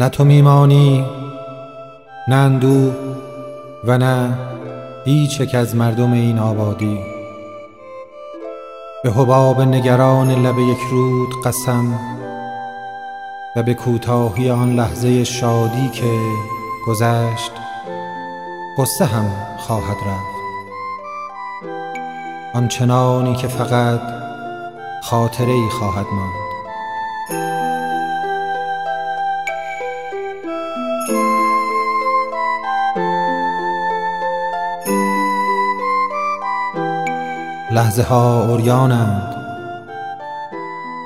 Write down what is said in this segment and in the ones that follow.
نه تو میمانی نه اندوه و نه هیچ یک از مردم این آبادی. به حباب نگران لب یک رود قسم و به کوتاهی آن لحظه شادی که گذشت قصه هم خواهد رفت. آنچنانی که فقط خاطره ای خواهد ماند. لحظه ها اوریانند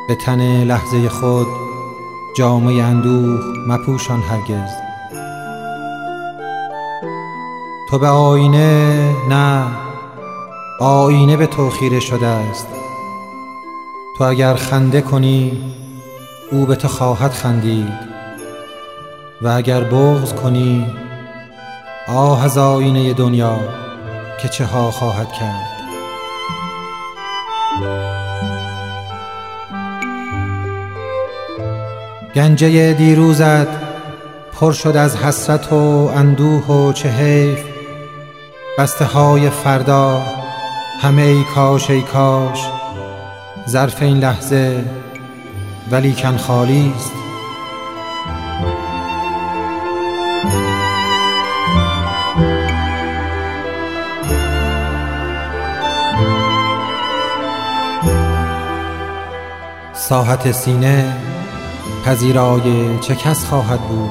به تن لحظه خود جامه اندوه مپوشان هرگز. تو به آینه نه آینه به تو خیره شده است. تو اگر خنده کنی او به تو خواهد خندید. و اگر بغض کنی آه از آینه دنیا که چه ها خواهد کرد. گنجه دیروزت پر شد از حسرت و اندوه و چه حیف. بسته های فردا همه ای کاش ای کاش. ظرف این لحظه ولیکن خالی است. ساحت سینه پذیرای چه کس خواهد بود؟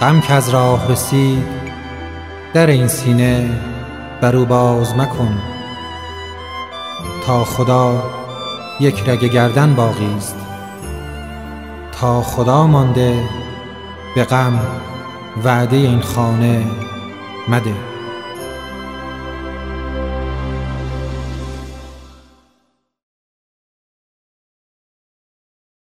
غم که از راه رسید در این سینه بر باز مکن. تا خدا یک رگ گردن باقی است. تا خدا مانده به غم وعده این خانه مده.